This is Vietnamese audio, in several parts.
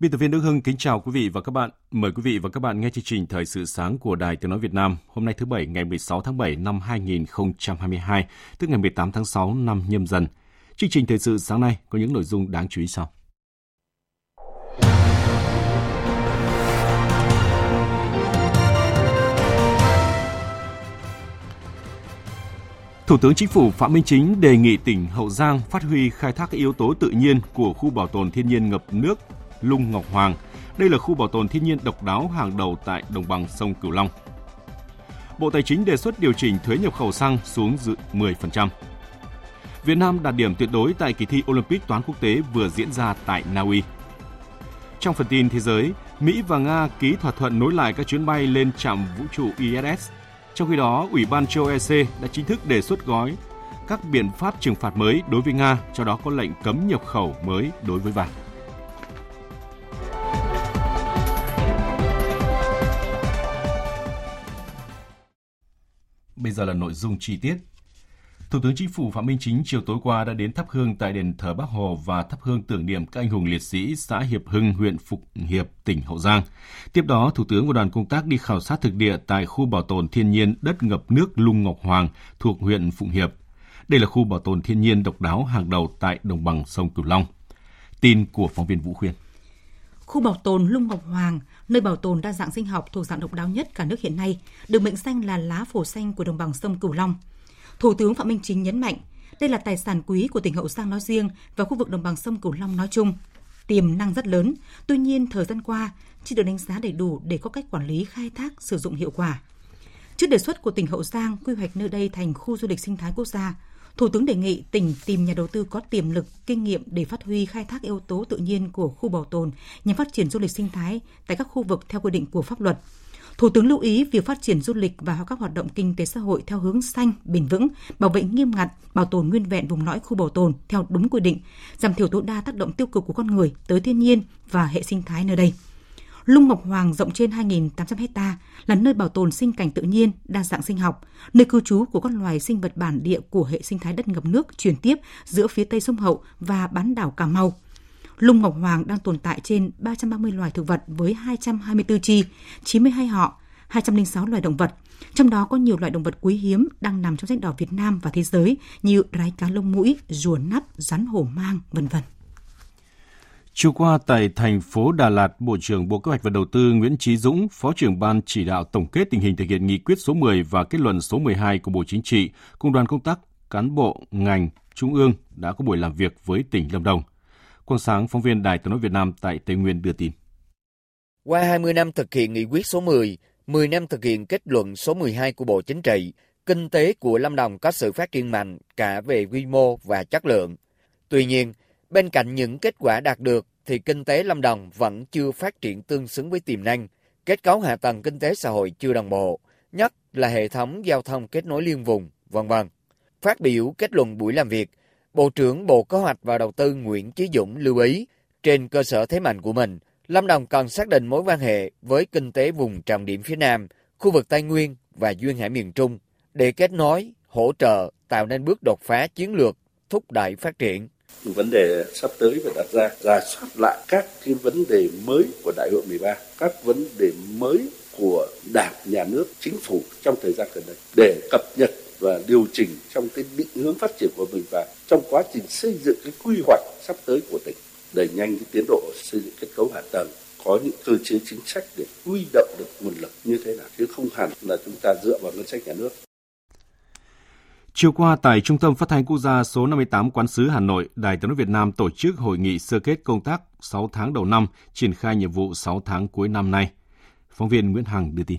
Biên tập viên Đức Hưng kính chào quý vị và các bạn. Mời quý vị và các bạn nghe chương trình Thời sự sáng của Đài Tiếng Nói Việt Nam hôm nay thứ Bảy ngày 16 tháng 7 năm 2022, tức ngày 18 tháng 6 năm nhâm dần. Chương trình Thời sự sáng nay có những nội dung đáng chú ý sau. Thủ tướng Chính phủ Phạm Minh Chính đề nghị tỉnh Hậu Giang phát huy khai thác các yếu tố tự nhiên của khu bảo tồn thiên nhiên ngập nước Lung Ngọc Hoàng. Đây là khu bảo tồn thiên nhiên độc đáo hàng đầu tại đồng bằng sông Cửu Long. Bộ Tài chính đề xuất điều chỉnh thuế nhập khẩu xăng xuống dự 10%. Việt Nam đạt điểm tuyệt đối tại kỳ thi Olympic toán quốc tế vừa diễn ra tại Na Uy. Trong phần tin thế giới, Mỹ và Nga ký thỏa thuận nối lại các chuyến bay lên trạm vũ trụ ISS. Trong khi đó, Ủy ban châu EC đã chính thức đề xuất gói các biện pháp trừng phạt mới đối với Nga, cho đó có lệnh cấm nhập khẩu mới đối với vàng. Bây giờ là nội dung chi tiết. Thủ tướng Chính phủ Phạm Minh Chính chiều tối qua đã đến thắp hương tại đền thờ Bắc Hồ và thắp hương tưởng niệm các anh hùng liệt sĩ xã Hiệp Hưng, huyện Phục Hiệp, tỉnh Hậu Giang. Tiếp đó, Thủ tướng và đoàn công tác đi khảo sát thực địa tại khu bảo tồn thiên nhiên đất ngập nước Lung Ngọc Hoàng thuộc huyện Phụng Hiệp. Đây là khu bảo tồn thiên nhiên độc đáo hàng đầu tại đồng bằng sông Cửu Long. Tin của phóng viên Vũ Khuyên. Khu bảo tồn Lung Ngọc Hoàng, nơi bảo tồn đa dạng sinh học thuộc dạng độc đáo nhất cả nước hiện nay, được mệnh danh là lá phổi xanh của đồng bằng sông Cửu Long. Thủ tướng Phạm Minh Chính nhấn mạnh, đây là tài sản quý của tỉnh Hậu Giang nói riêng và khu vực đồng bằng sông Cửu Long nói chung. Tiềm năng rất lớn, tuy nhiên thời gian qua chưa được đánh giá đầy đủ để có cách quản lý khai thác sử dụng hiệu quả. Trước đề xuất của tỉnh Hậu Giang quy hoạch nơi đây thành khu du lịch sinh thái quốc gia, Thủ tướng đề nghị tỉnh tìm nhà đầu tư có tiềm lực, kinh nghiệm để phát huy khai thác yếu tố tự nhiên của khu bảo tồn nhằm phát triển du lịch sinh thái tại các khu vực theo quy định của pháp luật. Thủ tướng lưu ý việc phát triển du lịch và các hoạt động kinh tế xã hội theo hướng xanh, bền vững, bảo vệ nghiêm ngặt, bảo tồn nguyên vẹn vùng lõi khu bảo tồn theo đúng quy định, giảm thiểu tối đa tác động tiêu cực của con người tới thiên nhiên và hệ sinh thái nơi đây. Lung Ngọc Hoàng rộng trên 2.800 hecta là nơi bảo tồn sinh cảnh tự nhiên, đa dạng sinh học, nơi cư trú của các loài sinh vật bản địa của hệ sinh thái đất ngập nước truyền tiếp giữa phía tây sông Hậu và bán đảo Cà Mau. Lung Ngọc Hoàng đang tồn tại trên 330 loài thực vật với 224 chi, 92 họ, 206 loài động vật. Trong đó có nhiều loại động vật quý hiếm đang nằm trong sách đỏ Việt Nam và thế giới như rái cá lông mũi, rùa nắp, rắn hổ mang, vân vân. Chiều qua tại thành phố Đà Lạt, Bộ trưởng Bộ Kế hoạch và Đầu tư Nguyễn Chí Dũng, Phó trưởng Ban chỉ đạo tổng kết tình hình thực hiện nghị quyết số 10 và kết luận số 12 của Bộ Chính trị cùng đoàn công tác cán bộ ngành trung ương đã có buổi làm việc với tỉnh Lâm Đồng. Quang Sáng, phóng viên Đài Tiếng nói Việt Nam tại Tây Nguyên đưa tin. Qua 20 năm thực hiện nghị quyết số 10, 10 năm thực hiện kết luận số 12 của Bộ Chính trị, kinh tế của Lâm Đồng có sự phát triển mạnh cả về quy mô và chất lượng. Tuy nhiên, bên cạnh những kết quả đạt được thì kinh tế Lâm Đồng vẫn chưa phát triển tương xứng với tiềm năng, kết cấu hạ tầng kinh tế xã hội chưa đồng bộ, nhất là hệ thống giao thông kết nối liên vùng, vân vân. Phát biểu kết luận buổi làm việc, Bộ trưởng Bộ Kế hoạch và Đầu tư Nguyễn Chí Dũng lưu ý, trên cơ sở thế mạnh của mình, Lâm Đồng cần xác định mối quan hệ với kinh tế vùng trọng điểm phía Nam, khu vực Tây Nguyên và Duyên Hải miền Trung để kết nối, hỗ trợ, tạo nên bước đột phá chiến lược, thúc đẩy phát triển vấn đề sắp tới phải đặt ra ra soát lại các cái vấn đề mới của đại hội 13 các vấn đề mới của đảng, nhà nước, chính phủ trong thời gian gần đây để cập nhật và điều chỉnh trong cái định hướng phát triển của mình và trong quá trình xây dựng cái quy hoạch sắp tới của tỉnh đẩy nhanh cái tiến độ xây dựng kết cấu hạ tầng, có những cơ chế chính sách để huy động được nguồn lực như thế nào, chứ không hẳn là chúng ta dựa vào ngân sách nhà nước. Chiều qua tại Trung tâm Phát thanh Quốc gia số 58 Quán sứ Hà Nội, Đài Tiếng nói Việt Nam tổ chức hội nghị sơ kết công tác 6 tháng đầu năm, triển khai nhiệm vụ 6 tháng cuối năm nay. Phóng viên Nguyễn Hằng đưa tin.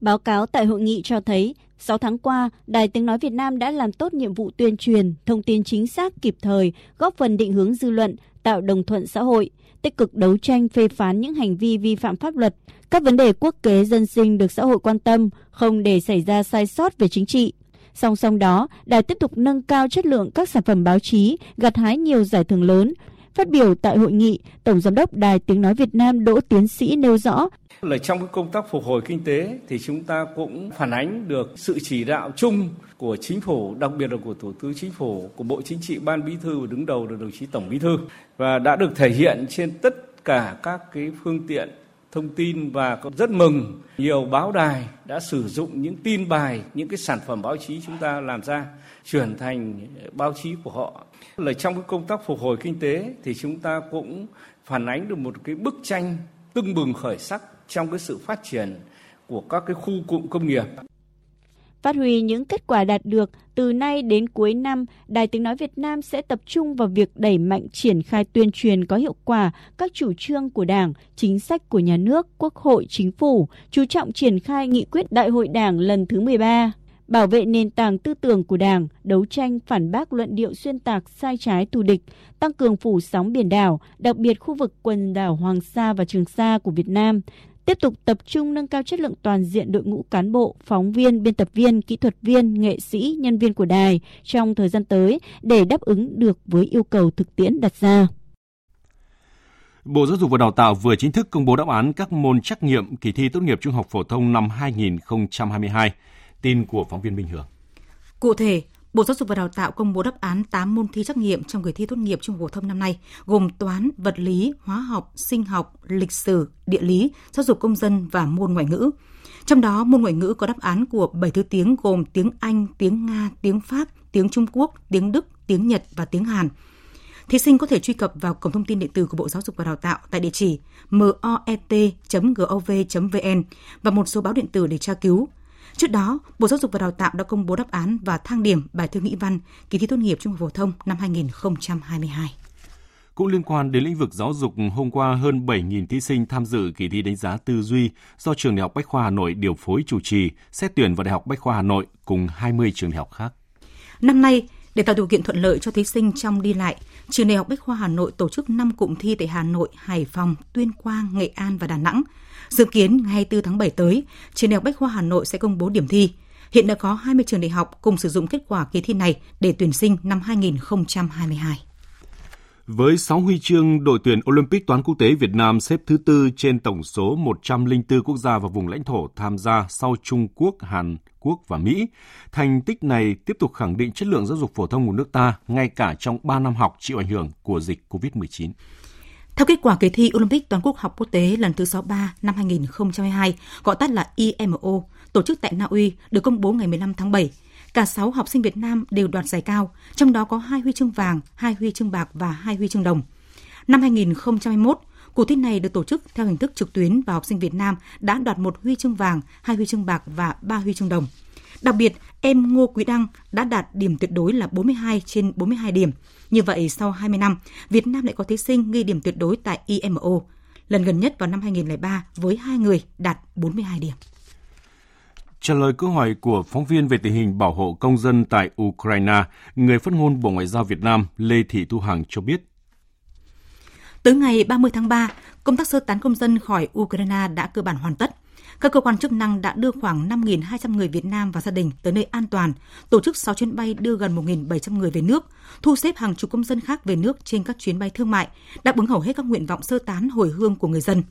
Báo cáo tại hội nghị cho thấy, 6 tháng qua, Đài Tiếng Nói Việt Nam đã làm tốt nhiệm vụ tuyên truyền, thông tin chính xác kịp thời, góp phần định hướng dư luận, tạo đồng thuận xã hội, tích cực đấu tranh phê phán những hành vi vi phạm pháp luật, các vấn đề quốc kế dân sinh được xã hội quan tâm, không để xảy ra sai sót về chính trị. Song song đó, đài tiếp tục nâng cao chất lượng các sản phẩm báo chí, gặt hái nhiều giải thưởng lớn. Phát biểu tại hội nghị, Tổng Giám đốc Đài Tiếng Nói Việt Nam Đỗ Tiến Sĩ nêu rõ, là trong cái công tác phục hồi kinh tế thì chúng ta cũng phản ánh được sự chỉ đạo chung của chính phủ, đặc biệt là của Thủ tướng Chính phủ, của Bộ Chính trị, Ban Bí thư và đứng đầu là đồng chí Tổng Bí thư và đã được thể hiện trên tất cả các cái phương tiện thông tin và rất mừng nhiều báo đài đã sử dụng những tin bài, những cái sản phẩm báo chí chúng ta làm ra chuyển thành báo chí của họ. Là trong cái công tác phục hồi kinh tế thì chúng ta cũng phản ánh được một cái bức tranh tưng bừng khởi sắc trong cái sự phát triển của các cái khu cụm công nghiệp. Phát huy những kết quả đạt được, từ nay đến cuối năm, Đài Tiếng Nói Việt Nam sẽ tập trung vào việc đẩy mạnh triển khai tuyên truyền có hiệu quả các chủ trương của Đảng, chính sách của nhà nước, Quốc hội, Chính phủ, chú trọng triển khai nghị quyết Đại hội Đảng lần thứ 13 bảo vệ nền tảng tư tưởng của Đảng, đấu tranh phản bác luận điệu xuyên tạc sai trái thù địch, tăng cường phủ sóng biển đảo, đặc biệt khu vực quần đảo Hoàng Sa và Trường Sa của Việt Nam, tiếp tục tập trung nâng cao chất lượng toàn diện đội ngũ cán bộ, phóng viên, biên tập viên, kỹ thuật viên, nghệ sĩ, nhân viên của đài trong thời gian tới để đáp ứng được với yêu cầu thực tiễn đặt ra. Bộ Giáo dục và Đào tạo vừa chính thức công bố đáp án các môn trắc nghiệm kỳ thi tốt nghiệp trung học phổ thông năm 2022. Tin của phóng viên Minh Hường. Cụ thể, Bộ Giáo dục và Đào tạo công bố đáp án 8 môn thi trắc nghiệm trong kỳ thi tốt nghiệp trung học phổ thông năm nay, gồm toán, vật lý, hóa học, sinh học, lịch sử, địa lý, giáo dục công dân và môn ngoại ngữ. Trong đó, môn ngoại ngữ có đáp án của 7 thứ tiếng gồm tiếng Anh, tiếng Nga, tiếng Pháp, tiếng Trung Quốc, tiếng Đức, tiếng Nhật và tiếng Hàn. Thí sinh có thể truy cập vào cổng thông tin điện tử của Bộ Giáo dục và Đào tạo tại địa chỉ moet.gov.vn và một số báo điện tử để tra cứu. Trước đó, Bộ Giáo dục và Đào tạo đã công bố đáp án và thang điểm bài thi ngữ văn kỳ thi tốt nghiệp trung học phổ thông năm 2022. Cũng liên quan đến lĩnh vực giáo dục, hôm qua hơn 7.000 thí sinh tham dự kỳ thi đánh giá tư duy do Trường Đại học Bách khoa Hà Nội điều phối chủ trì, xét tuyển vào Đại học Bách khoa Hà Nội cùng 20 trường đại học khác. Năm nay, để tạo điều kiện thuận lợi cho thí sinh trong đi lại, Trường Đại học Bách khoa Hà Nội tổ chức 5 cụm thi tại Hà Nội, Hải Phòng, Tuyên Quang, Nghệ An và Đà Nẵng. Dự kiến ngày 4 tháng 7 tới, Trường Đại học Bách khoa Hà Nội sẽ công bố điểm thi. Hiện đã có 20 trường đại học cùng sử dụng kết quả kỳ thi này để tuyển sinh năm 2022. Với 6 huy chương, đội tuyển Olympic toán quốc tế Việt Nam xếp thứ tư trên tổng số 104 quốc gia và vùng lãnh thổ tham gia sau Trung Quốc, Hàn Quốc và Mỹ. Thành tích này tiếp tục khẳng định chất lượng giáo dục phổ thông của nước ta ngay cả trong 3 năm học chịu ảnh hưởng của dịch COVID-19. Theo kết quả kỳ thi Olympic toàn quốc học quốc tế lần thứ 63 năm 2022, gọi tắt là IMO, tổ chức tại Na Uy, được công bố ngày 15 tháng 7, cả 6 học sinh Việt Nam đều đoạt giải cao, trong đó có 2 huy chương vàng, 2 huy chương bạc và 2 huy chương đồng. Năm 2021, cuộc thi này được tổ chức theo hình thức trực tuyến và học sinh Việt Nam đã đoạt một huy chương vàng, hai huy chương bạc và ba huy chương đồng. Đặc biệt, em Ngô Quý Đăng đã đạt điểm tuyệt đối là 42 trên 42 điểm. Như vậy, sau 20 năm, Việt Nam lại có thí sinh ghi điểm tuyệt đối tại IMO, lần gần nhất vào năm 2003 với hai người đạt 42 điểm. Trả lời câu hỏi của phóng viên về tình hình bảo hộ công dân tại Ukraine, người phát ngôn Bộ Ngoại giao Việt Nam Lê Thị Thu Hằng cho biết. Tới ngày 30 tháng 3, công tác sơ tán công dân khỏi Ukraine đã cơ bản hoàn tất. Các cơ quan chức năng đã đưa khoảng 5.200 người Việt Nam và gia đình tới nơi an toàn, tổ chức 6 chuyến bay đưa gần 1.700 người về nước, thu xếp hàng chục công dân khác về nước trên các chuyến bay thương mại, đáp ứng hầu hết các nguyện vọng sơ tán hồi hương của người dân.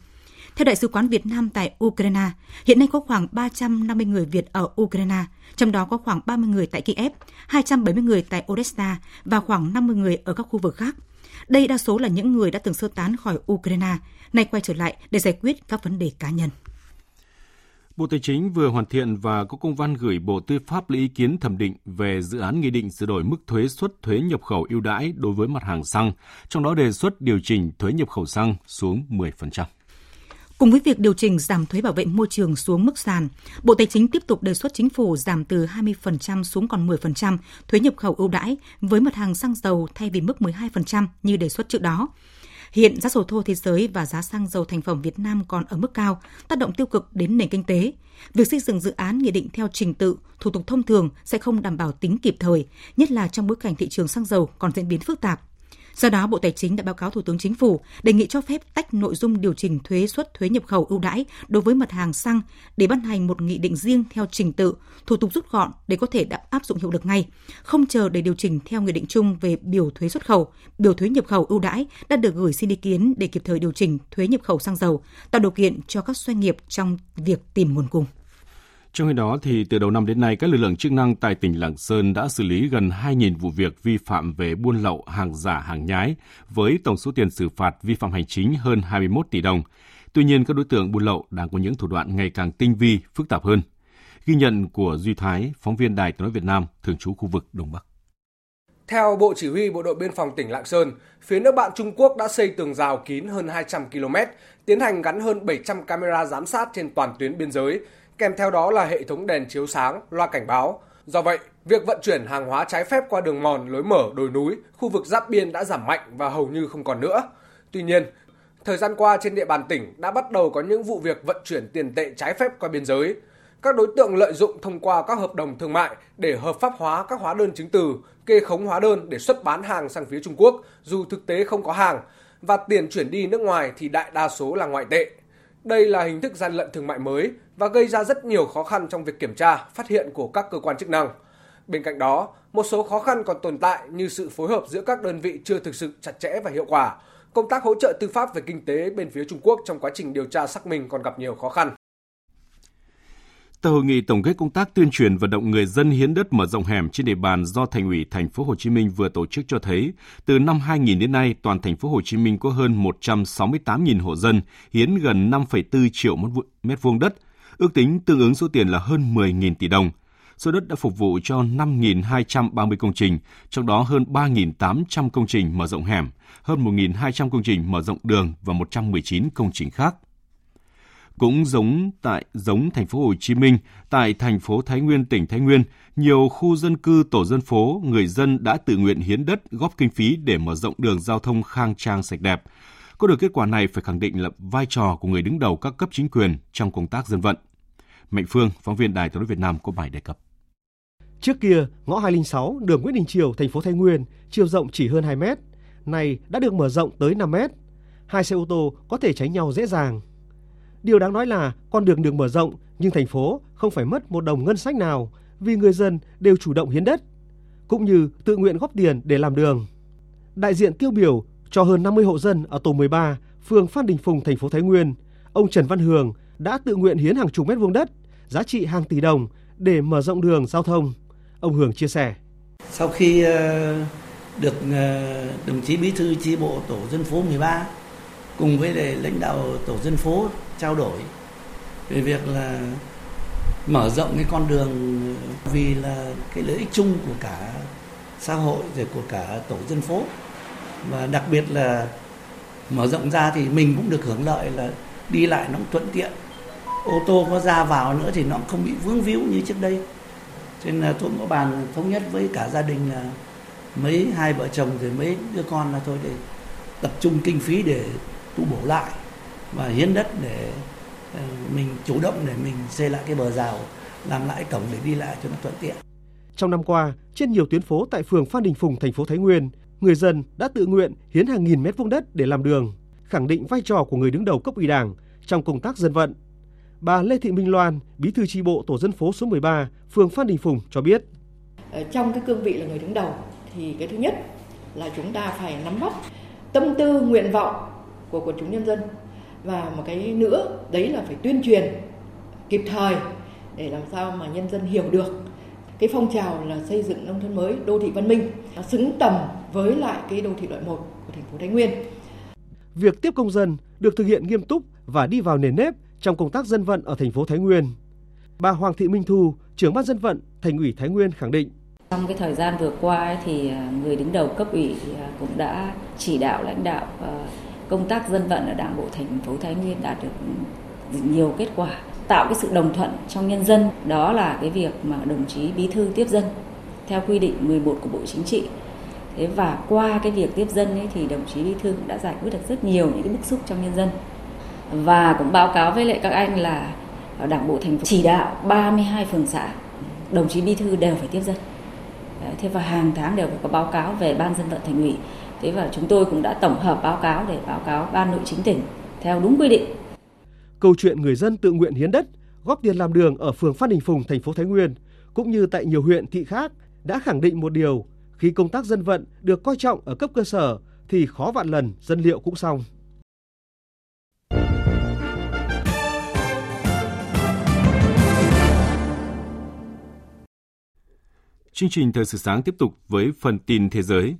Theo Đại sứ quán Việt Nam tại Ukraine, hiện nay có khoảng 350 người Việt ở Ukraine, trong đó có khoảng 30 người tại Kiev, 270 người tại Odessa và khoảng 50 người ở các khu vực khác. Đây đa số là những người đã từng sơ tán khỏi Ukraine, nay quay trở lại để giải quyết các vấn đề cá nhân. Bộ Tài chính vừa hoàn thiện và có công văn gửi Bộ Tư pháp lấy ý kiến thẩm định về dự án nghị định sửa đổi mức thuế suất thuế nhập khẩu ưu đãi đối với mặt hàng xăng, trong đó đề xuất điều chỉnh thuế nhập khẩu xăng xuống 10%. Cùng với việc điều chỉnh giảm thuế bảo vệ môi trường xuống mức sàn, Bộ Tài chính tiếp tục đề xuất chính phủ giảm từ 20% xuống còn 10% thuế nhập khẩu ưu đãi với mặt hàng xăng dầu thay vì mức 12% như đề xuất trước đó. Hiện giá dầu thô thế giới và giá xăng dầu thành phẩm Việt Nam còn ở mức cao, tác động tiêu cực đến nền kinh tế. Việc xây dựng dự án nghị định theo trình tự, thủ tục thông thường sẽ không đảm bảo tính kịp thời, nhất là trong bối cảnh thị trường xăng dầu còn diễn biến phức tạp. Do đó, Bộ Tài chính đã báo cáo Thủ tướng Chính phủ đề nghị cho phép tách nội dung điều chỉnh thuế suất thuế nhập khẩu ưu đãi đối với mặt hàng xăng để ban hành một nghị định riêng theo trình tự, thủ tục rút gọn để có thể đáp áp dụng hiệu lực ngay, không chờ để điều chỉnh theo nghị định chung về biểu thuế xuất khẩu, biểu thuế nhập khẩu ưu đãi đã được gửi xin ý kiến để kịp thời điều chỉnh thuế nhập khẩu xăng dầu, tạo điều kiện cho các doanh nghiệp trong việc tìm nguồn cung. Trong khi đó, thì từ đầu năm đến nay, các lực lượng chức năng tại tỉnh Lạng Sơn đã xử lý gần 2.000 vụ việc vi phạm về buôn lậu, hàng giả, hàng nhái, với tổng số tiền xử phạt vi phạm hành chính hơn 21 tỷ đồng. Tuy nhiên, các đối tượng buôn lậu đang có những thủ đoạn ngày càng tinh vi, phức tạp hơn. Ghi nhận của Duy Thái, phóng viên Đài tiếng nói Việt Nam, thường trú khu vực Đông Bắc. Theo Bộ Chỉ huy Bộ đội Biên phòng tỉnh Lạng Sơn, phía nước bạn Trung Quốc đã xây tường rào kín hơn 200 km, tiến hành gắn hơn 700 camera giám sát trên toàn tuyến biên giới, kèm theo đó là hệ thống đèn chiếu sáng, loa cảnh báo. Do vậy, việc vận chuyển hàng hóa trái phép qua đường mòn, lối mở, đồi núi, khu vực giáp biên đã giảm mạnh và hầu như không còn nữa. Tuy nhiên, thời gian qua trên địa bàn tỉnh đã bắt đầu có những vụ việc vận chuyển tiền tệ trái phép qua biên giới. Các đối tượng lợi dụng thông qua các hợp đồng thương mại để hợp pháp hóa các hóa đơn chứng từ, kê khống hóa đơn để xuất bán hàng sang phía Trung Quốc dù thực tế không có hàng và tiền chuyển đi nước ngoài thì đại đa số là ngoại tệ. Đây là hình thức gian lận thương mại mới và gây ra rất nhiều khó khăn trong việc kiểm tra, phát hiện của các cơ quan chức năng. Bên cạnh đó, một số khó khăn còn tồn tại như sự phối hợp giữa các đơn vị chưa thực sự chặt chẽ và hiệu quả. Công tác hỗ trợ tư pháp về kinh tế bên phía Trung Quốc trong quá trình điều tra xác minh còn gặp nhiều khó khăn. Tại hội nghị tổng kết công tác tuyên truyền vận động người dân hiến đất mở rộng hẻm trên địa bàn do Thành ủy Thành phố Hồ Chí Minh vừa tổ chức cho thấy, từ năm 2000 đến nay, toàn thành phố Hồ Chí Minh có hơn 168.000 hộ dân hiến gần 5,4 triệu mét vuông đất, ước tính tương ứng số tiền là hơn 10.000 tỷ đồng. Số đất đã phục vụ cho 5.230 công trình, trong đó hơn 3.800 công trình mở rộng hẻm, hơn 1.200 công trình mở rộng đường và 119 công trình khác. Cũng giống tại giống thành phố Hồ Chí Minh, tại thành phố Thái Nguyên, tỉnh Thái Nguyên, nhiều khu dân cư tổ dân phố, người dân đã tự nguyện hiến đất góp kinh phí để mở rộng đường giao thông khang trang sạch đẹp. Có được kết quả này phải khẳng định là vai trò của người đứng đầu các cấp chính quyền trong công tác dân vận. Mạnh Phương, phóng viên Đài Tiếng nói Việt Nam có bài đề cập. Trước kia, ngõ 206 đường Nguyễn Đình Triều, thành phố Thái Nguyên, chiều rộng chỉ hơn 2 mét, nay đã được mở rộng tới 5 mét. Hai xe ô tô có thể tránh nhau dễ dàng. Điều đáng nói là con đường được mở rộng nhưng thành phố không phải mất một đồng ngân sách nào vì người dân đều chủ động hiến đất, cũng như tự nguyện góp tiền để làm đường. Đại diện tiêu biểu cho hơn 50 hộ dân ở tổ 13, phường Phan Đình Phùng, thành phố Thái Nguyên, ông Trần Văn Hường đã tự nguyện hiến hàng chục mét vuông đất, giá trị hàng tỷ đồng để mở rộng đường giao thông. Ông Hường chia sẻ. Sau khi ờ, được ờ, đồng chí bí thư chi bộ tổ dân phố 13 cùng với lãnh đạo tổ dân phố trao đổi về việc là mở rộng cái con đường, vì là cái lợi ích chung của cả xã hội rồi của cả tổ dân phố. Và đặc biệt là mở rộng ra thì mình cũng được hưởng lợi là đi lại nó cũng thuận tiện. Ô tô có ra vào nữa thì nó cũng không bị vướng víu như trước đây. Cho nên là tôi có bàn thống nhất với cả gia đình là mấy hai vợ chồng rồi mấy đứa con là thôi để tập trung kinh phí để tu bổ lại và hiến đất để ờ, mình chủ động để mình xây lại cái bờ rào làm lại cổng để đi lại cho nó thuận tiện. Trong năm qua, trên nhiều tuyến phố tại phường Phan Đình Phùng, thành phố Thái Nguyên, người dân đã tự nguyện hiến hàng nghìn mét vuông đất để làm đường, khẳng định vai trò của người đứng đầu cấp ủy Đảng trong công tác dân vận. Bà Lê Thị Minh Loan, Bí thư tri bộ tổ dân phố số 13, phường Phan Đình Phùng cho biết. Ở trong cái cương vị là người đứng đầu thì cái thứ nhất là chúng ta phải nắm bắt tâm tư nguyện vọng của quần chúng nhân dân và một cái nữa đấy là phải tuyên truyền kịp thời để làm sao mà nhân dân hiểu được cái phong trào là xây dựng nông thôn mới đô thị văn minh nó xứng tầm với lại cái đô thị loại 1 của thành phố Thái Nguyên. Việc tiếp công dân được thực hiện nghiêm túc và đi vào nền nếp trong công tác dân vận ở thành phố Thái Nguyên. Bà Hoàng Thị Minh Thu, trưởng ban dân vận Thành ủy Thái Nguyên khẳng định trong cái thời gian vừa qua thì à, người đứng đầu cấp ủy à, cũng đã chỉ đạo lãnh đạo à, công tác dân vận ở Đảng bộ thành phố Thái Nguyên đạt được nhiều kết quả, tạo cái sự đồng thuận trong nhân dân. Đó là cái việc mà đồng chí bí thư tiếp dân theo quy định 11 của Bộ Chính trị. Thế và qua cái việc tiếp dân ấy thì đồng chí bí thư cũng đã giải quyết được rất nhiều những cái bức xúc trong nhân dân. Và cũng báo cáo với lại các anh là Đảng bộ thành phố chỉ đạo 32 phường xã đồng chí bí thư đều phải tiếp dân. Thế và hàng tháng đều phải có báo cáo về ban dân vận thành ủy. Thế và chúng tôi cũng đã tổng hợp báo cáo để báo cáo ban nội chính tỉnh theo đúng quy định. Câu chuyện người dân tự nguyện hiến đất, góp tiền làm đường ở phường Phan Đình Phùng, thành phố Thái Nguyên cũng như tại nhiều huyện thị khác đã khẳng định một điều, khi công tác dân vận được coi trọng ở cấp cơ sở thì khó vạn lần dân liệu cũng xong. Chương trình Thời sự sáng tiếp tục với phần tin thế giới.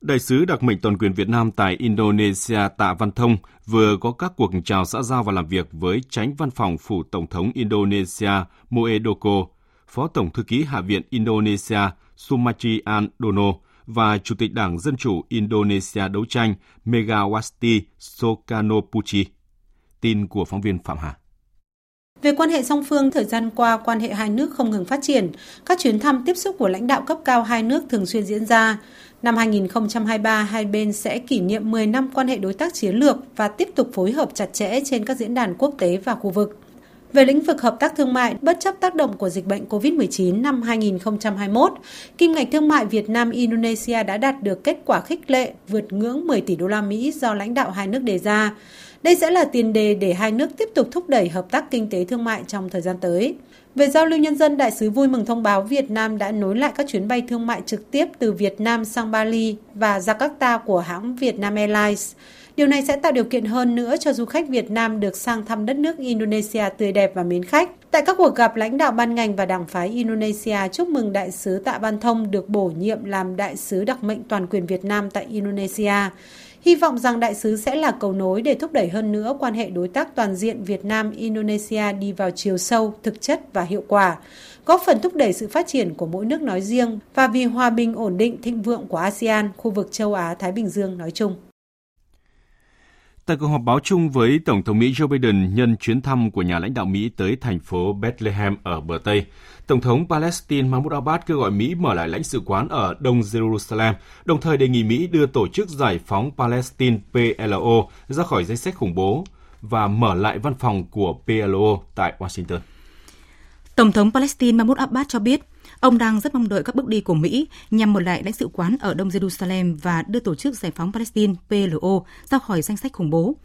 Đại sứ đặc mệnh toàn quyền Việt Nam tại Indonesia Tạ Văn Thông vừa có các cuộc chào xã giao và làm việc với tránh văn phòng phủ Tổng thống Indonesia Moedoko, Phó Tổng Thư ký Hạ viện Indonesia Sumatri An Dono và Chủ tịch Đảng Dân Chủ Indonesia đấu tranh Megawati Soekarnopuchi. Tin của phóng viên Phạm Hà. Về quan hệ song phương, thời gian qua quan hệ hai nước không ngừng phát triển, các chuyến thăm tiếp xúc của lãnh đạo cấp cao hai nước thường xuyên diễn ra. Năm 2023, hai bên sẽ kỷ niệm 10 năm quan hệ đối tác chiến lược và tiếp tục phối hợp chặt chẽ trên các diễn đàn quốc tế và khu vực. Về lĩnh vực hợp tác thương mại, bất chấp tác động của dịch bệnh COVID-19 năm 2021, kim ngạch thương mại Việt Nam Indonesia đã đạt được kết quả khích lệ vượt ngưỡng 10 tỷ đô la Mỹ do lãnh đạo hai nước đề ra. Đây sẽ là tiền đề để hai nước tiếp tục thúc đẩy hợp tác kinh tế thương mại trong thời gian tới. Về giao lưu nhân dân, đại sứ vui mừng thông báo Việt Nam đã nối lại các chuyến bay thương mại trực tiếp từ Việt Nam sang Bali và Jakarta của hãng Vietnam Airlines. Điều này sẽ tạo điều kiện hơn nữa cho du khách Việt Nam được sang thăm đất nước Indonesia tươi đẹp và mến khách. Tại các cuộc gặp, lãnh đạo ban ngành và đảng phái Indonesia chúc mừng đại sứ Tạ Văn Thông được bổ nhiệm làm đại sứ đặc mệnh toàn quyền Việt Nam tại Indonesia. Hy vọng rằng đại sứ sẽ là cầu nối để thúc đẩy hơn nữa quan hệ đối tác toàn diện Việt Nam-Indonesia đi vào chiều sâu, thực chất và hiệu quả, góp phần thúc đẩy sự phát triển của mỗi nước nói riêng và vì hòa bình ổn định thịnh vượng của ASEAN, khu vực châu Á-Thái Bình Dương nói chung. Tại cuộc họp báo chung với Tổng thống Mỹ Joe Biden nhân chuyến thăm của nhà lãnh đạo Mỹ tới thành phố Bethlehem ở bờ Tây, Tổng thống Palestine Mahmoud Abbas kêu gọi Mỹ mở lại lãnh sự quán ở Đông Jerusalem, đồng thời đề nghị Mỹ đưa Tổ chức Giải phóng Palestine PLO ra khỏi danh sách khủng bố và mở lại văn phòng của PLO tại Washington. Tổng thống Palestine Mahmoud Abbas cho biết, ông đang rất mong đợi các bước đi của Mỹ nhằm mở lại lãnh sự quán ở Đông Jerusalem và đưa Tổ chức Giải phóng Palestine PLO ra khỏi danh sách khủng bố.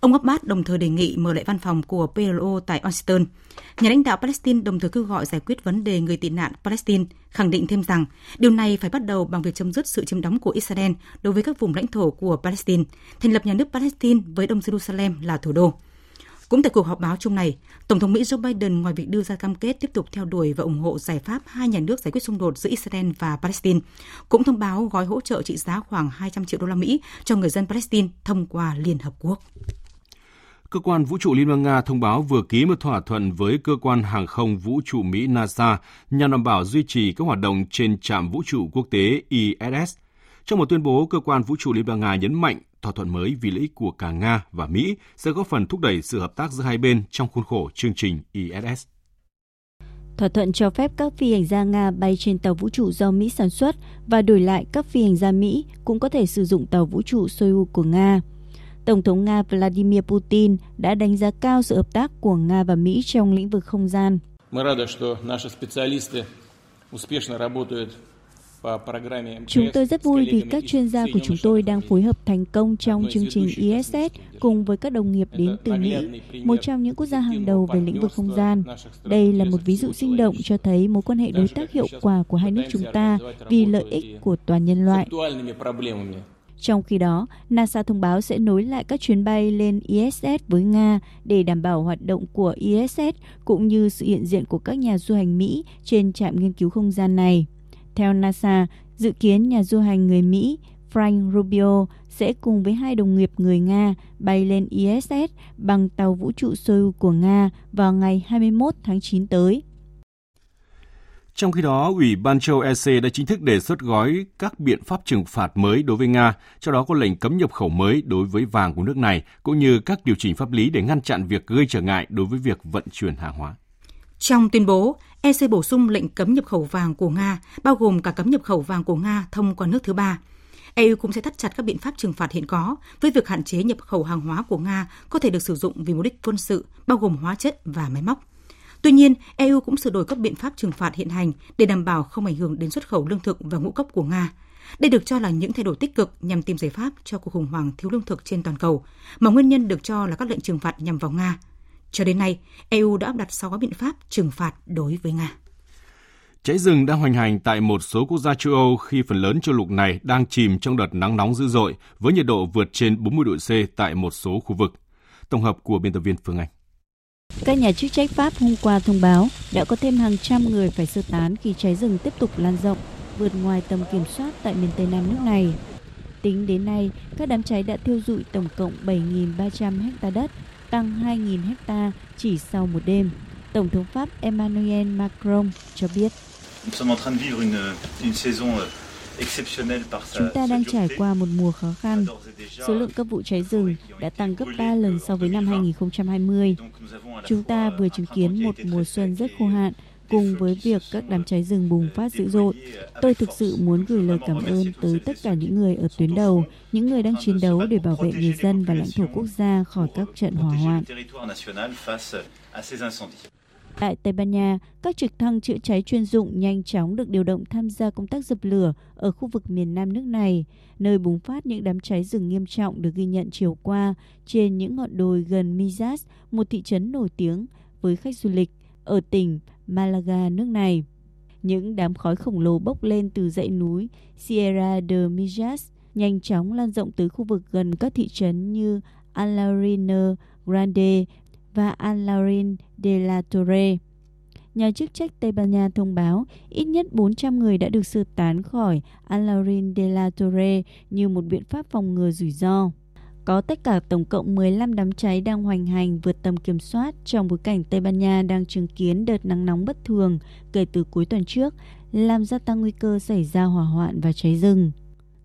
Ông Abbas đồng thời đề nghị mở lại văn phòng của PLO tại Washington. Nhà lãnh đạo Palestine đồng thời kêu gọi giải quyết vấn đề người tị nạn Palestine, khẳng định thêm rằng điều này phải bắt đầu bằng việc chấm dứt sự chiếm đóng của Israel đối với các vùng lãnh thổ của Palestine, thành lập nhà nước Palestine với Đông Jerusalem là thủ đô. Cũng tại cuộc họp báo chung này, Tổng thống Mỹ Joe Biden ngoài việc đưa ra cam kết tiếp tục theo đuổi và ủng hộ giải pháp hai nhà nước giải quyết xung đột giữa Israel và Palestine, cũng thông báo gói hỗ trợ trị giá khoảng 200 triệu đô la Mỹ cho người dân Palestine thông qua Liên Hợp Quốc. Cơ quan vũ trụ Liên bang Nga thông báo vừa ký một thỏa thuận với cơ quan hàng không vũ trụ Mỹ NASA nhằm đảm bảo duy trì các hoạt động trên trạm vũ trụ quốc tế ISS. Trong một tuyên bố, cơ quan vũ trụ Liên bang Nga nhấn mạnh thỏa thuận mới vì lợi ích của cả Nga và Mỹ sẽ góp phần thúc đẩy sự hợp tác giữa hai bên trong khuôn khổ chương trình ISS. Thỏa thuận cho phép các phi hành gia Nga bay trên tàu vũ trụ do Mỹ sản xuất và đổi lại các phi hành gia Mỹ cũng có thể sử dụng tàu vũ trụ Soyuz của Nga. Tổng thống Nga Vladimir Putin đã đánh giá cao sự hợp tác của Nga và Mỹ trong lĩnh vực không gian. Chúng tôi rất vui vì các chuyên gia của chúng tôi đang phối hợp thành công trong chương trình ISS cùng với các đồng nghiệp đến từ Mỹ, một trong những quốc gia hàng đầu về lĩnh vực không gian. Đây là một ví dụ sinh động cho thấy mối quan hệ đối tác hiệu quả của hai nước chúng ta vì lợi ích của toàn nhân loại. Trong khi đó, NASA thông báo sẽ nối lại các chuyến bay lên ISS với Nga để đảm bảo hoạt động của ISS cũng như sự hiện diện của các nhà du hành Mỹ trên trạm nghiên cứu không gian này. Theo NASA, dự kiến nhà du hành người Mỹ Frank Rubio sẽ cùng với hai đồng nghiệp người Nga bay lên ISS bằng tàu vũ trụ Soyuz của Nga vào ngày 21 tháng 9 tới. Trong khi đó, Ủy ban châu EC đã chính thức đề xuất gói các biện pháp trừng phạt mới đối với Nga, trong đó có lệnh cấm nhập khẩu mới đối với vàng của nước này, cũng như các điều chỉnh pháp lý để ngăn chặn việc gây trở ngại đối với việc vận chuyển hàng hóa. Trong tuyên bố, EC bổ sung lệnh cấm nhập khẩu vàng của Nga, bao gồm cả cấm nhập khẩu vàng của Nga thông qua nước thứ ba. EU cũng sẽ thắt chặt các biện pháp trừng phạt hiện có với việc hạn chế nhập khẩu hàng hóa của Nga có thể được sử dụng vì mục đích quân sự, bao gồm hóa chất và máy móc. Tuy nhiên, EU cũng sửa đổi các biện pháp trừng phạt hiện hành để đảm bảo không ảnh hưởng đến xuất khẩu lương thực và ngũ cốc của Nga. Đây được cho là những thay đổi tích cực nhằm tìm giải pháp cho cuộc khủng hoảng thiếu lương thực trên toàn cầu, mà nguyên nhân được cho là các lệnh trừng phạt nhằm vào Nga. Cho đến nay, EU đã áp đặt 6 biện pháp trừng phạt đối với Nga. Cháy rừng đang hoành hành tại một số quốc gia châu Âu khi phần lớn châu lục này đang chìm trong đợt nắng nóng dữ dội với nhiệt độ vượt trên 40 độ C tại một số khu vực. Tổng hợp của biên tập viên Phương Anh. Các nhà chức trách Pháp hôm qua thông báo đã có thêm hàng trăm người phải sơ tán khi cháy rừng tiếp tục lan rộng, vượt ngoài tầm kiểm soát tại miền Tây Nam nước này. Tính đến nay, các đám cháy đã thiêu dụi tổng cộng 7.300 ha đất, tăng 2.000 ha chỉ sau một đêm. Tổng thống Pháp Emmanuel Macron cho biết. Chúng ta đang trải qua một mùa khó khăn. Số lượng các vụ cháy rừng đã tăng gấp 3 lần so với năm 2020. Chúng ta vừa chứng kiến một mùa xuân rất khô hạn cùng với việc các đám cháy rừng bùng phát dữ dội. Tôi thực sự muốn gửi lời cảm ơn tới tất cả những người ở tuyến đầu, những người đang chiến đấu để bảo vệ người dân và lãnh thổ quốc gia khỏi các trận hỏa hoạn. Tại Tây Ban Nha, các trực thăng chữa cháy chuyên dụng nhanh chóng được điều động tham gia công tác dập lửa ở khu vực miền Nam nước này, nơi bùng phát những đám cháy rừng nghiêm trọng được ghi nhận chiều qua trên những ngọn đồi gần Mijas, một thị trấn nổi tiếng với khách du lịch ở tỉnh Malaga nước này. Những đám khói khổng lồ bốc lên từ dãy núi Sierra de Mijas, nhanh chóng lan rộng tới khu vực gần các thị trấn như Alarino Grande và Alarin de la Torre. Nhà chức trách Tây Ban Nha thông báo ít nhất 400 người đã được sơ tán khỏi Alarin de la Torre như một biện pháp phòng ngừa rủi ro. Có tất cả tổng cộng 15 đám cháy đang hoành hành vượt tầm kiểm soát trong bối cảnh Tây Ban Nha đang chứng kiến đợt nắng nóng bất thường kể từ cuối tuần trước, làm gia tăng nguy cơ xảy ra hỏa hoạn và cháy rừng.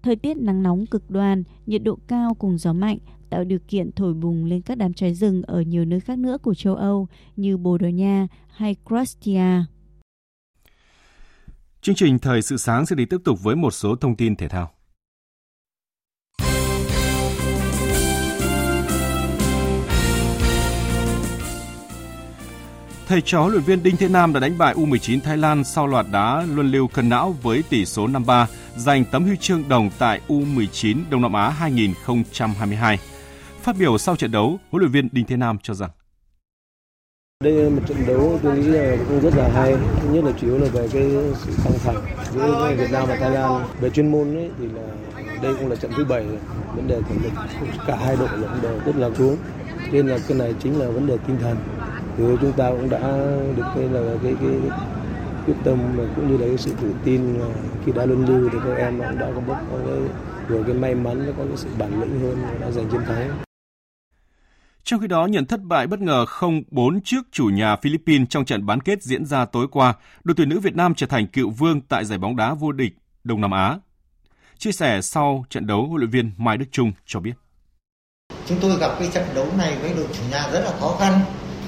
Thời tiết nắng nóng cực đoan, nhiệt độ cao cùng gió mạnh tạo điều kiện thổi bùng lên các đám cháy rừng ở nhiều nơi khác nữa của châu Âu như Bồ Đào Nha hay Croatia. Chương trình Thời sự sáng sẽ đi tiếp tục với một số thông tin thể thao. Thầy trò luyện viên Đinh Thế Nam đã đánh bại U19 Thái Lan sau loạt đá luân lưu cân não với tỷ số 5-3, giành tấm huy chương đồng tại U19 Đông Nam Á 2022. Phát biểu sau trận đấu, huấn luyện viên Đinh Thế Nam cho rằng đây là một trận đấu tôi nghĩ là cũng rất là hay. Thứ nhất là chủ yếu là về cái sự căng thẳng giữa Việt Nam và Thái Lan. Về chuyên môn ấy, thì là đây cũng là trận thứ bảy vấn đề thể lực cả hai đội là cũng đều rất là xuống. Nên là cái này chính là vấn đề tinh thần. Thì chúng ta cũng đã được cái là cái cái, cái quyết tâm và cũng như là cái sự tự tin khi đã luân lưu thì các em cũng đã có bất có cái vừa cái may mắn có cái sự bản lĩnh hơn đã giành chiến thắng. Trong khi đó, nhận thất bại bất ngờ 0-4 trước chủ nhà Philippines trong trận bán kết diễn ra tối qua, đội tuyển nữ Việt Nam trở thành cựu vương tại giải bóng đá vô địch Đông Nam Á. Chia sẻ sau trận đấu, huấn luyện viên Mai Đức Trung cho biết. Chúng tôi gặp cái trận đấu này với đội chủ nhà rất là khó khăn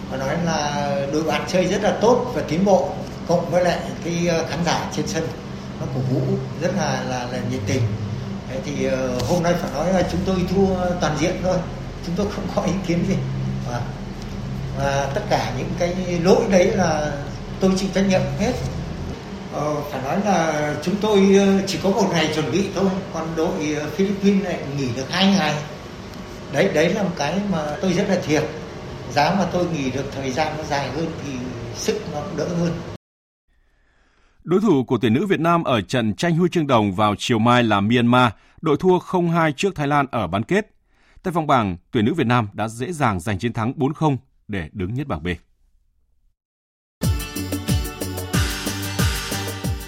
và nói là đội bạn chơi rất là tốt và tiến bộ cộng với lại cái ờ, khán giả trên sân. Nó cổ vũ rất là là, là nhiệt tình. Thế thì ờ, hôm nay phải nói là chúng tôi thua toàn diện thôi. Chúng tôi không có ý kiến gì. Và, và tất cả những cái lỗi đấy là tôi chịu trách nhiệm hết. Ờ, phải nói là chúng tôi ờ, chỉ có một ngày chuẩn bị thôi. Còn đội Philippines lại nghỉ được hai ngày. Đấy đấy là một cái mà tôi rất là thiệt giá mà tôi nghỉ được thời gian nó dài hơn thì sức nó cũng đỡ hơn Đối thủ của tuyển nữ Việt Nam ở trận tranh huy chương đồng vào chiều mai là Myanmar, đội thua 0-2 trước Thái Lan ở bán kết. Tại vòng bảng, tuyển nữ Việt Nam đã dễ dàng giành chiến thắng 4-0 để đứng nhất bảng B.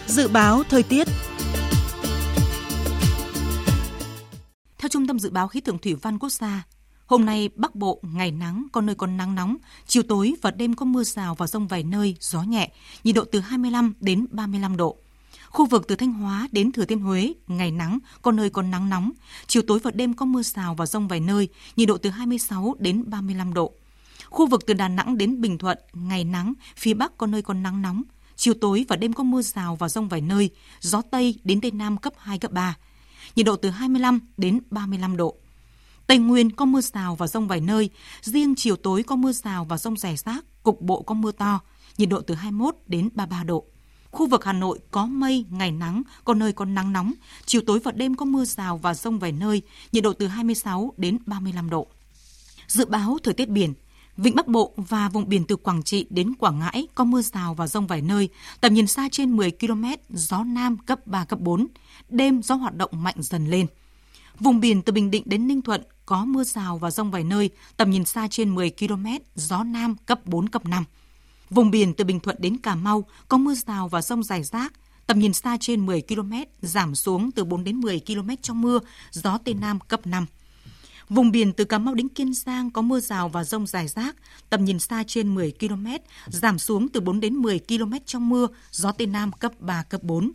Dự báo thời tiết Theo Trung tâm Dự báo Khí tượng Thủy văn Quốc gia, Hôm nay Bắc Bộ ngày nắng, có nơi còn nắng nóng, chiều tối và đêm có mưa rào và rông vài nơi, gió nhẹ, nhiệt độ từ 25 đến 35 độ. Khu vực từ Thanh Hóa đến Thừa Thiên Huế, ngày nắng, có nơi còn nắng nóng, chiều tối và đêm có mưa rào và rông vài nơi, nhiệt độ từ 26 đến 35 độ. Khu vực từ Đà Nẵng đến Bình Thuận, ngày nắng, phía Bắc có nơi còn nắng nóng, chiều tối và đêm có mưa rào và rông vài nơi, gió Tây đến Tây Nam cấp 2, cấp 3. Nhiệt độ từ 25 đến 35 độ. Tây Nguyên có mưa rào và rông vài nơi, riêng chiều tối có mưa rào và rông rải rác, cục bộ có mưa to, nhiệt độ từ 21 đến 33 độ. Khu vực Hà Nội có mây, ngày nắng, có nơi có nắng nóng, chiều tối và đêm có mưa rào và rông vài nơi, nhiệt độ từ 26 đến 35 độ. Dự báo thời tiết biển, Vịnh Bắc Bộ và vùng biển từ Quảng Trị đến Quảng Ngãi có mưa rào và rông vài nơi, tầm nhìn xa trên 10 km, gió Nam cấp 3, cấp 4. Đêm gió hoạt động mạnh dần lên. Vùng biển từ Bình Định đến Ninh Thuận có mưa rào và rông vài nơi, tầm nhìn xa trên 10 km, gió Nam cấp 4, cấp 5. Vùng biển từ Bình Thuận đến Cà Mau có mưa rào và rông rải rác, tầm nhìn xa trên 10 km, giảm xuống từ 4 đến 10 km trong mưa, gió Tây Nam cấp 5. Vùng biển từ Cà Mau đến Kiên Giang có mưa rào và rông rải rác, tầm nhìn xa trên 10 km, giảm xuống từ 4 đến 10 km trong mưa, gió Tây Nam cấp 3, cấp 4.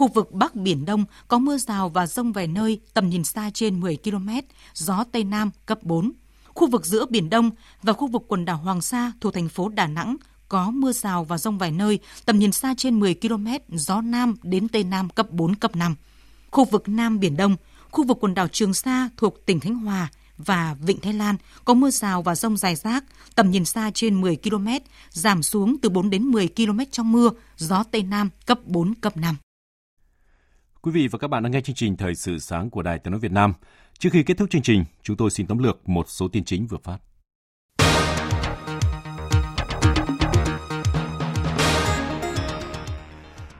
Khu vực Bắc Biển Đông có mưa rào và rông vài nơi, tầm nhìn xa trên 10 km, gió Tây Nam cấp 4. Khu vực giữa Biển Đông và khu vực quần đảo Hoàng Sa thuộc thành phố Đà Nẵng có mưa rào và rông vài nơi, tầm nhìn xa trên 10 km, gió Nam đến Tây Nam cấp 4, cấp 5. Khu vực Nam Biển Đông, khu vực quần đảo Trường Sa thuộc tỉnh Khánh Hòa và Vịnh Thái Lan có mưa rào và rông dài rác, tầm nhìn xa trên 10 km, giảm xuống từ 4 đến 10 km trong mưa, gió Tây Nam cấp 4, cấp 5. Quý vị và các bạn đang nghe chương trình Thời sự sáng của Đài Tiếng nói Việt Nam. Trước khi kết thúc chương trình, chúng tôi xin tóm lược một số tin chính vừa phát.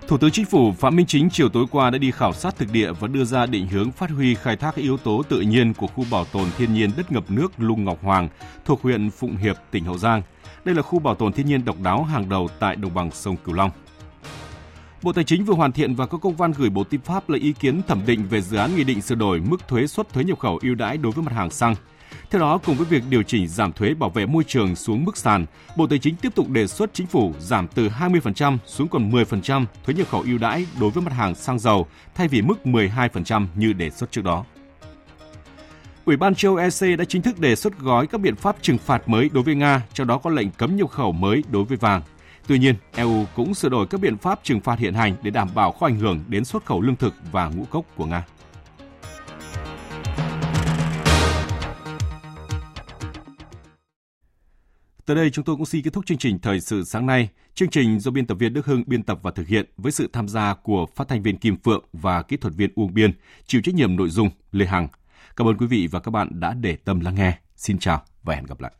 Thủ tướng Chính phủ Phạm Minh Chính chiều tối qua đã đi khảo sát thực địa và đưa ra định hướng phát huy khai thác yếu tố tự nhiên của khu bảo tồn thiên nhiên đất ngập nước Lung Ngọc Hoàng thuộc huyện Phụng Hiệp, tỉnh Hậu Giang. Đây là khu bảo tồn thiên nhiên độc đáo hàng đầu tại đồng bằng sông Cửu Long. Bộ Tài chính vừa hoàn thiện và có công văn gửi Bộ Tư pháp lấy ý kiến thẩm định về dự án nghị định sửa đổi mức thuế suất thuế nhập khẩu ưu đãi đối với mặt hàng xăng. Theo đó, cùng với việc điều chỉnh giảm thuế bảo vệ môi trường xuống mức sàn, Bộ Tài chính tiếp tục đề xuất chính phủ giảm từ 20% xuống còn 10% thuế nhập khẩu ưu đãi đối với mặt hàng xăng dầu thay vì mức 12% như đề xuất trước đó. Ủy ban châu EC đã chính thức đề xuất gói các biện pháp trừng phạt mới đối với Nga, trong đó có lệnh cấm nhập khẩu mới đối với vàng. Tuy nhiên, EU cũng sửa đổi các biện pháp trừng phạt hiện hành để đảm bảo không ảnh hưởng đến xuất khẩu lương thực và ngũ cốc của Nga. Tới đây chúng tôi cũng xin kết thúc chương trình Thời sự sáng nay. Chương trình do biên tập viên Đức Hưng biên tập và thực hiện với sự tham gia của phát thanh viên Kim Phượng và kỹ thuật viên Uông Biên, chịu trách nhiệm nội dung Lê Hằng. Cảm ơn quý vị và các bạn đã để tâm lắng nghe. Xin chào và hẹn gặp lại.